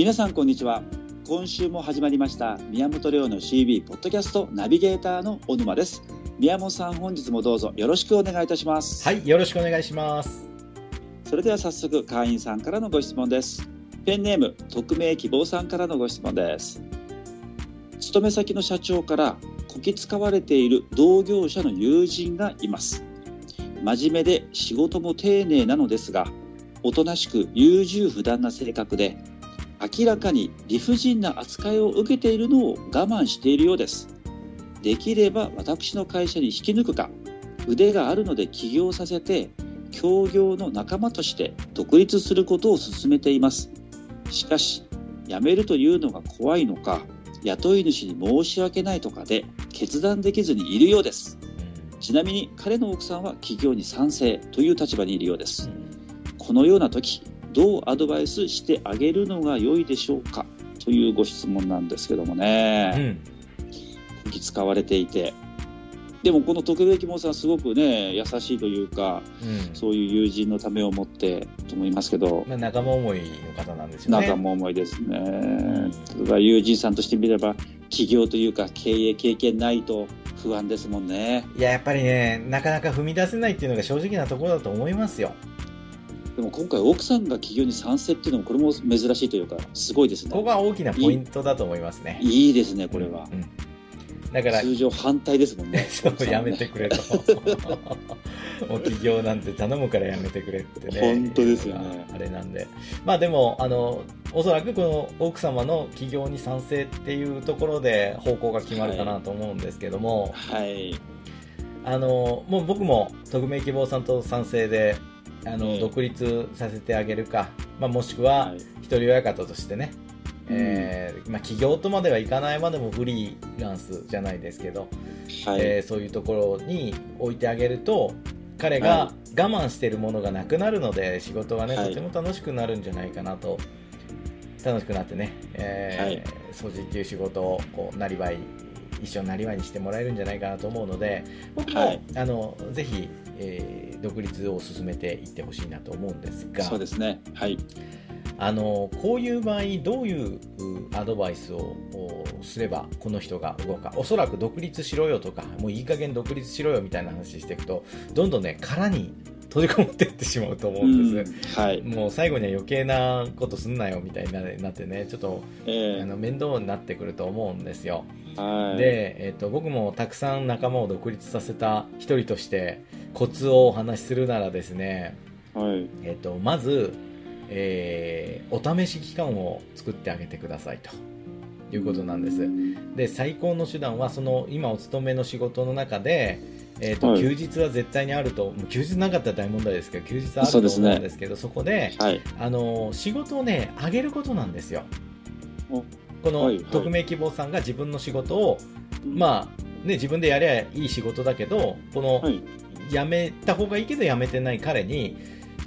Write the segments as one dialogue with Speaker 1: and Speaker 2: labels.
Speaker 1: 皆さんこんにちは。今週も始まりました宮本亮の CB ポッドキャストナビゲーターの小沼です。宮本さん本日もどうぞよろしくお願いいたします。
Speaker 2: はいよろしくお願いします。
Speaker 1: それでは早速会員さんからのご質問です。ペンネーム匿名希望さんからのご質問です。勤め先の社長からこき使われている同業者の友人がいます。真面目で仕事も丁寧なのですがおとなしく優柔不断な性格で明らかに理不尽な扱いを受けているのを我慢しているようです。できれば私の会社に引き抜くか。腕があるので起業させて協業の仲間として独立することを進めています。しかし辞めるというのが怖いのか雇い主に申し訳ないとかで決断できずにいるようです。ちなみに彼の奥さんは起業に賛成という立場にいるようです。このような時どうアドバイスしてあげるのが良いでしょうかというご質問なんですけどもね、うん、使われていて。でもこの特別希望さんすごくね優しいというか、うん、そういう友人のためを持ってと思いますけど、
Speaker 2: まあ、仲間思いの方なんですよ
Speaker 1: ね。仲間思いですね、うん、友人さんとしてみれば起業というか経営経験ないと不安ですもんね。
Speaker 2: いややっぱりねなかなか踏み出せないっていうのが正直なところだと思いますよ
Speaker 1: でも今回奥さんが起業に賛成っていうのもこれも珍しいというかすごいですね。
Speaker 2: ここが大きなポイントだと思いますね。
Speaker 1: いいですねこれは、
Speaker 2: うん。だから
Speaker 1: 通常反対ですもんね。
Speaker 2: そうやめてくれと。もう起業なんて頼むからやめてくれってね。
Speaker 1: 本当ですよね。
Speaker 2: あれなんで。まあでもあのおそらくこの奥様の起業に賛成っていうところで方向が決まるかなと思うんですけども。
Speaker 1: はい、はい、
Speaker 2: あのもう僕も匿名希望さんと賛成であの、独立させてあげるか、まあ、もしくは一人親方としてね、えーまあ、起業とまではいかないまでもフリーランスじゃないですけど、はい、えー、そういうところに置いてあげると彼が我慢しているものがなくなるので仕事がね、はい、とても楽しくなるんじゃないかなと楽しくなってね、えー、はい、掃除っていう仕事をこうなりわい一緒になりわいにしてもらえるんじゃないかなと思うので僕も、はい、あのぜひ、えー、独立を進めていってほしいなと思うんですが
Speaker 1: そうですね。はい。
Speaker 2: あのこういう場合どういうアドバイスをすればこの人が動くか。おそらく独立しろよとかもういい加減独立しろよみたいな話していくとどんどんね殻に閉じこもっていってしまうと思うんです、
Speaker 1: はい、
Speaker 2: もう最後には余計なことすんなよみたいになってねちょっと、えー、あの面倒になってくると思うんですよ、
Speaker 1: はい、
Speaker 2: で、えーと、僕もたくさん仲間を独立させた一人としてコツをお話しするならですね、
Speaker 1: はい。
Speaker 2: えーとまずえー、お試し期間を作ってあげてくださいと。いうことなんです。で、最高の手段は、その今お勤めの仕事の中で、えーと、はい、休日は絶対にあると、休日なかったら大問題ですけど、休日あると思うんですけど、そ、ね,、こで、はい、あの仕事をね、上げることなんですよ。この匿名希望さんが自分の仕事を、まあね、自分でやりゃいい仕事だけど、この、辞めた方がいいけど辞めてない彼に、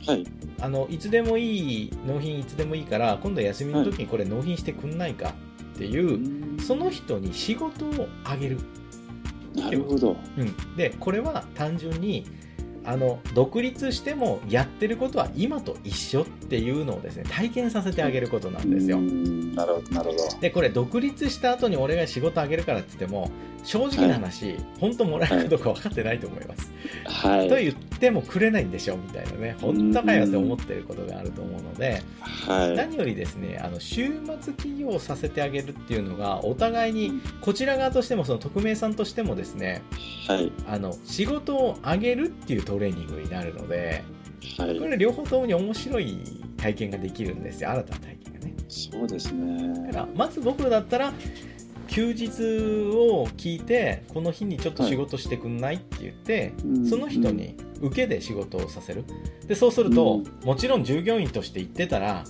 Speaker 1: はい、
Speaker 2: あのいつでもいい納品いつでもいいから今度休みの時にこれ納品してくんないかっていう、はい、その人に仕事をあげる。
Speaker 1: なるほど、
Speaker 2: うん、でこれは単純にあの独立してもやってることは今と一緒っていうのをですね体験させてあげることなんですよ。
Speaker 1: なるほどなるほど。
Speaker 2: でこれ独立した後に俺が仕事あげるからって言っても正直な話、はい、本当もらえるかどうか分かってないと思います。
Speaker 1: はい、
Speaker 2: と言ってもくれないんでしょみたいなね本当かよって思ってることがあると思うので、
Speaker 1: はい、
Speaker 2: 何よりですねあの週末起業させてあげるっていうのがお互いにこちら側としてもその匿名さんとしてもですね、
Speaker 1: はい、
Speaker 2: あの仕事をあげるっていうトレーニングになるので、
Speaker 1: はい、
Speaker 2: これ両方ともに面白い体験ができるんですよ。新たな体験がね。
Speaker 1: そうですね。
Speaker 2: だからまず僕だったら休日を聞いてこの日にちょっと仕事してくんないって言って、はい、その人に受けで仕事をさせる。でそうすると、もちろん従業員として行ってたら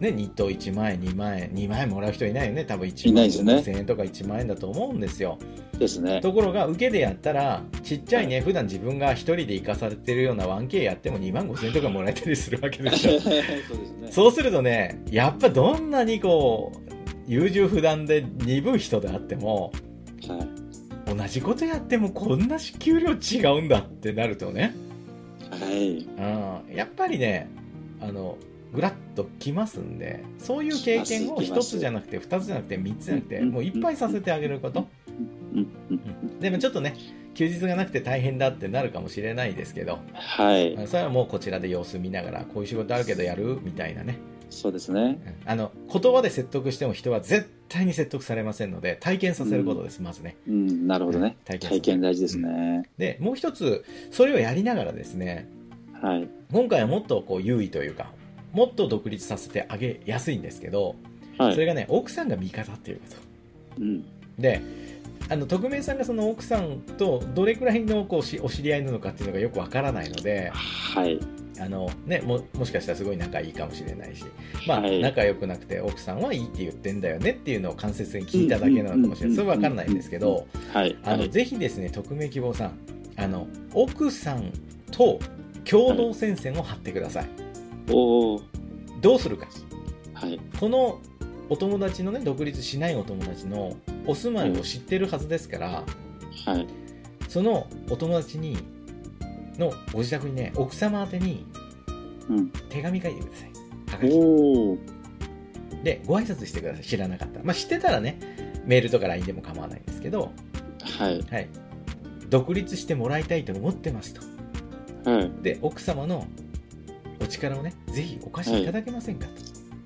Speaker 2: ね、日当1万円、2万円、2万円もらう人いないよね、多分1万円、2000円とか1万円だと思うんですよ。
Speaker 1: ですね。
Speaker 2: ところが、受けでやったら、ちっちゃいね、はい、普段自分が1人で行かされてるような 1K やっても2万5000円とかもらえたりするわけですよ。そうですね。そうするとね、やっぱどんなにこう、優柔不断で鈍い人であっても、
Speaker 1: はい、
Speaker 2: 同じことやってもこんな給料違うんだってなるとね、
Speaker 1: はい、
Speaker 2: うん、やっぱりねあのぐらっときますんでそういう経験を1つじゃなくて2つじゃなくて3つじゃなくてもういっぱいさせてあげること、うんでもちょっとね休日がなくて大変だってなるかもしれないですけど、
Speaker 1: はい、
Speaker 2: それはもうこちらで様子見ながらこういう仕事あるけどやるみたいなね。
Speaker 1: そうですね。
Speaker 2: あの言葉で説得しても人は絶対に説得されませんので体験させることです、まずね、
Speaker 1: うん、なるほどね、
Speaker 2: 体験
Speaker 1: 体験大事ですね、
Speaker 2: でもう一つそれをやりながらですね
Speaker 1: はい。
Speaker 2: 今回はもっとこう優位というかもっと独立させてあげやすいんですけど、
Speaker 1: はい。
Speaker 2: それがね奥さんが味方っていうこと。
Speaker 1: うん。
Speaker 2: であの匿名さんがその奥さんとどれくらいのこうしお知り合いなのかっていうのがよくわからないので
Speaker 1: はい。
Speaker 2: あの、ね、ももしかしたらすごい仲いいかもしれないし、まあ
Speaker 1: はい。
Speaker 2: 仲良くなくて奥さんはいいって言ってんだよねっていうのを間接的に聞いただけなのかもしれない。それはわからないんですけど
Speaker 1: はい。
Speaker 2: あの
Speaker 1: はい。
Speaker 2: ぜひですね匿名希望さんあの奥さんと共同戦線を張ってください、
Speaker 1: おお
Speaker 2: どうするか。
Speaker 1: はい。
Speaker 2: このお友達のね独立しないお友達のお住まいを知ってるはずですから、
Speaker 1: はい。
Speaker 2: そのお友達にのご自宅にね奥様宛てに
Speaker 1: うん。
Speaker 2: 手紙書いてください。はがき。
Speaker 1: おお
Speaker 2: でご挨拶してください。知らなかったら。まあ知ってたらねメールとか LINE でも構わないんですけど、
Speaker 1: はい。
Speaker 2: はい、独立してもらいたいと思ってますと。
Speaker 1: はい。
Speaker 2: で奥様のお力をねぜひお貸しいただけませんか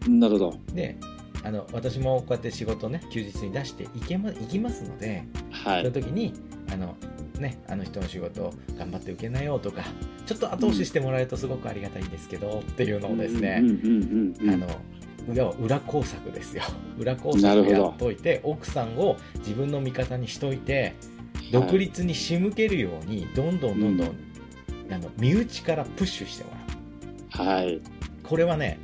Speaker 2: と、
Speaker 1: なるほど。
Speaker 2: であの私もこうやって仕事をね休日に出していけ、ま、いきますので
Speaker 1: はい。
Speaker 2: その時にあの、ね、あの人の仕事を頑張って受けなよとかちょっと後押ししてもらえるとすごくありがたいんですけど、っていうのをですね、
Speaker 1: うんうんうんうん
Speaker 2: あの要は裏工作ですよ。裏工作をやっといて奥さんを自分の味方にしといて独立に仕向けるようにどんどんどんどん、あの身内からプッシュしてもらう
Speaker 1: はい。
Speaker 2: これはね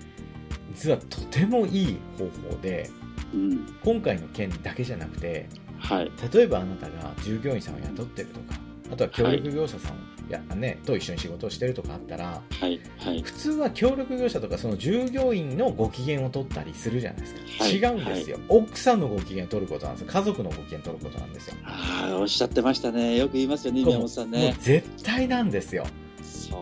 Speaker 2: 実はとてもいい方法で
Speaker 1: うん。
Speaker 2: 今回の件だけじゃなくて
Speaker 1: はい。
Speaker 2: 例えばあなたが従業員さんを雇ってるとかあとは協力業者さんや、ね、と一緒に仕事をしてるとかあったら
Speaker 1: はい。はい。
Speaker 2: 普通は協力業者とかその従業員のご機嫌を取ったりするじゃないですか、
Speaker 1: はい。
Speaker 2: 違うんですよ、奥さんのご機嫌を取ることなんですよ。家族のご機嫌を取ることなんですよ。
Speaker 1: ああおっしゃってましたね。よく言いますよね宮本さん
Speaker 2: もう
Speaker 1: ね
Speaker 2: 絶対なんですよ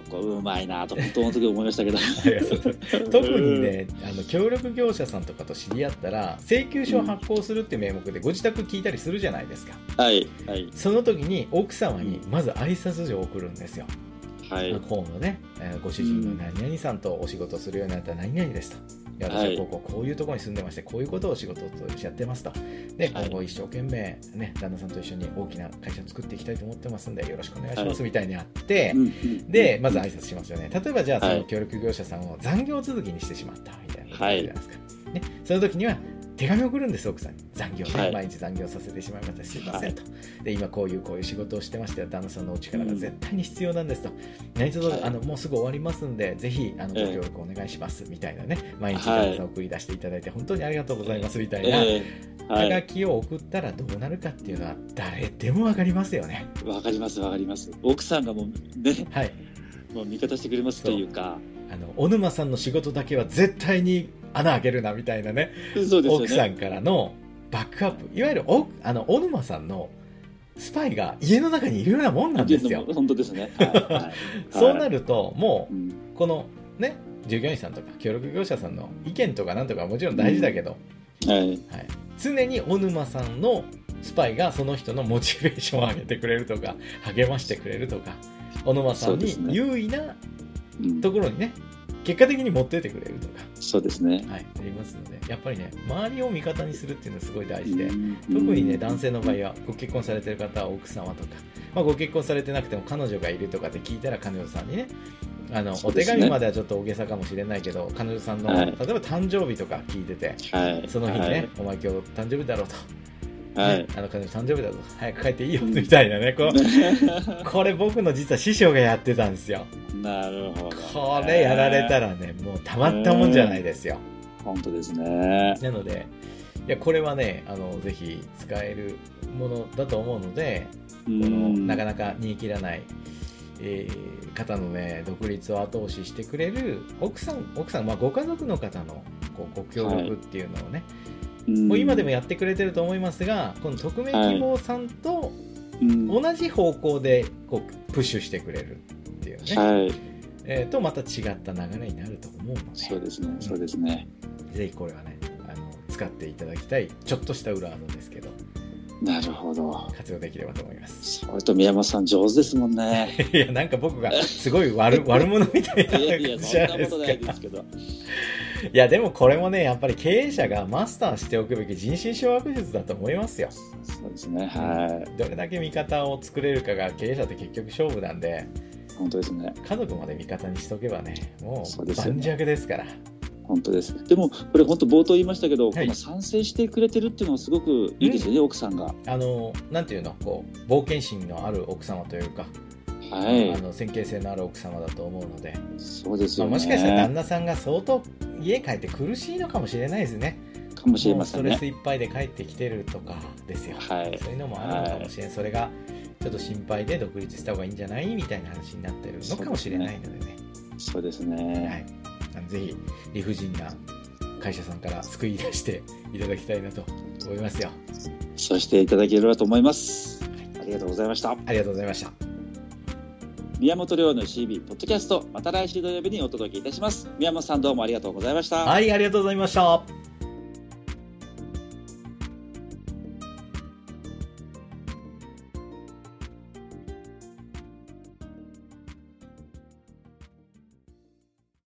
Speaker 1: そこうまいなと本当の時思いましたけど。
Speaker 2: 特にねあの協力業者さんとかと知り合ったら請求書を発行するって名目でご自宅聞いたりするじゃないですか。
Speaker 1: はいはい。
Speaker 2: その時に奥様にまず挨拶状を送るんですよ、
Speaker 1: はい。
Speaker 2: 今度ね、えーご主人の何々さんとお仕事するようになったら何々ですと。で私はこここういうところに住んでましてこういうことを仕事としてやってますと。で
Speaker 1: はい。
Speaker 2: 今後一生懸命、ね、旦那さんと一緒に大きな会社を作っていきたいと思ってますんでよろしくお願いしますみたいにあって、でまず挨拶しますよね。例えばじゃあそ
Speaker 1: はい。
Speaker 2: の協力業者さんを残業続きにしてしまったみたいなじゃないですか、ね、その時には手紙を送るんです奥さんに。残業ね、
Speaker 1: はい。
Speaker 2: 毎日残業させてしまいましたすいませんと、で今こういうこういう仕事をしてまして旦那さんのお力が絶対に必要なんですと、何卒、
Speaker 1: はい。
Speaker 2: あのもうすぐ終わりますんでぜひあのご
Speaker 1: ええ。
Speaker 2: 協力お願いしますみたいなね。毎日
Speaker 1: はい。
Speaker 2: 旦那さんを送り出していただいて本当にありがとうございますみたいな、
Speaker 1: ええ。は
Speaker 2: はが
Speaker 1: い
Speaker 2: きを送ったらどうなるかっていうのは誰でもわかりますよね。
Speaker 1: わかりますわかります。奥さんがもうね
Speaker 2: はい。
Speaker 1: もう味方してくれますというか。
Speaker 2: あの小沼さんの仕事だけは絶対に穴開けるなみたいなね。
Speaker 1: ね。
Speaker 2: 奥さんからのバックアップ。いわゆるおあの小沼さんのスパイが家の中にいるようなもんなんですよ。
Speaker 1: 本当ですね。はいはい。
Speaker 2: そうなるとも
Speaker 1: うん
Speaker 2: うこのね従業員さんとか協力業者さんの意見とかなんとかはもちろん大事だけど、
Speaker 1: はい。
Speaker 2: はい、常に小沼さんのスパイがその人のモチベーションを上げてくれるとか励ましてくれるとか小沼さんに優位な
Speaker 1: うん。
Speaker 2: ところにね結果的に持ってってくれるとか、
Speaker 1: そうですね。
Speaker 2: はい、ありますのでやっぱりね周りを味方にするっていうのはすごい大事で、
Speaker 1: うん
Speaker 2: 特にね男性の場合はご結婚されてる方は奥様とか、まあ、ご結婚されてなくても彼女がいるとかって聞いたら彼女さんにねあのお手紙まではちょっと大げさかもしれないけど彼女さんの、
Speaker 1: はい。
Speaker 2: 例えば誕生日とか聞いてて
Speaker 1: はい。
Speaker 2: その日にね、
Speaker 1: はい。
Speaker 2: お前今日誕生日だろうと、
Speaker 1: はい。
Speaker 2: ねあの彼女誕生日だぞ。早く帰っていいよみたいなねこう。これ僕の実は師匠がやってたんですよ。
Speaker 1: なるほど
Speaker 2: これやられたらねもうたまったもんじゃないですよ。
Speaker 1: 本当ですね。
Speaker 2: なのでいやこれはねあのぜひ使えるものだと思うので
Speaker 1: こ
Speaker 2: このなかなか煮え切らない、えー方のね独立を後押ししてくれる奥さん奥さん、まあ、ご家族の方のこうご協力っていうのをね、もう今でもやってくれてると思いますがこの匿名希望さんと
Speaker 1: うん。
Speaker 2: 同じ方向でこうプッシュしてくれるっていうね、
Speaker 1: はい。
Speaker 2: えー、とまた違った流れになると思うので。
Speaker 1: そうですね。そうですね、
Speaker 2: ぜひこれはねあの使っていただきたいちょっとした裏技ですけど。
Speaker 1: なるほど。
Speaker 2: 活用できればと思います。
Speaker 1: それと宮本さん上手ですもんね。
Speaker 2: いやなんか僕がすごい悪 悪者みたいない
Speaker 1: やいやそんなことないですけど
Speaker 2: いやでもこれもねやっぱり経営者がマスターしておくべき人心掌握術だと思いますよ。
Speaker 1: そうですねはい。
Speaker 2: どれだけ味方を作れるかが経営者って結局勝負なんで
Speaker 1: 本当ですね。
Speaker 2: 家族まで味方にしとけばねもう盤石ですから。
Speaker 1: 本当です。でもこれ本当冒頭言いましたけど、
Speaker 2: はい。
Speaker 1: この賛成してくれてるっていうのはすごくいいですよね、奥さんが。
Speaker 2: あのなんていうのこう冒険心のある奥様というか、
Speaker 1: はい。
Speaker 2: あの先見性のある奥様だと思うので、
Speaker 1: そうです
Speaker 2: まあ、
Speaker 1: よね、
Speaker 2: もしかしたら旦那さんが相当家帰って苦しいのかもしれないですね。
Speaker 1: かもしれま
Speaker 2: もうストレ
Speaker 1: せんね
Speaker 2: スいっぱいで帰ってきてるとかですよ、
Speaker 1: はい。
Speaker 2: そういうのもあるのかもしれない、それがちょっと心配で独立した方がいいんじゃないみたいな話になってるのかもしれないのでね。
Speaker 1: そうです
Speaker 2: は
Speaker 1: ね、
Speaker 2: い、あのぜひ理不尽な会社さんから救い出していただきたいなと思いますよ。
Speaker 1: そうしていただければと思います、ありがとうございました。
Speaker 2: ありがとうございました
Speaker 1: 宮本亮の CB ポッドキャストまた来週土曜日にお届けいたします。宮本さんどうもありがとうございました。
Speaker 2: はいありがとうございました。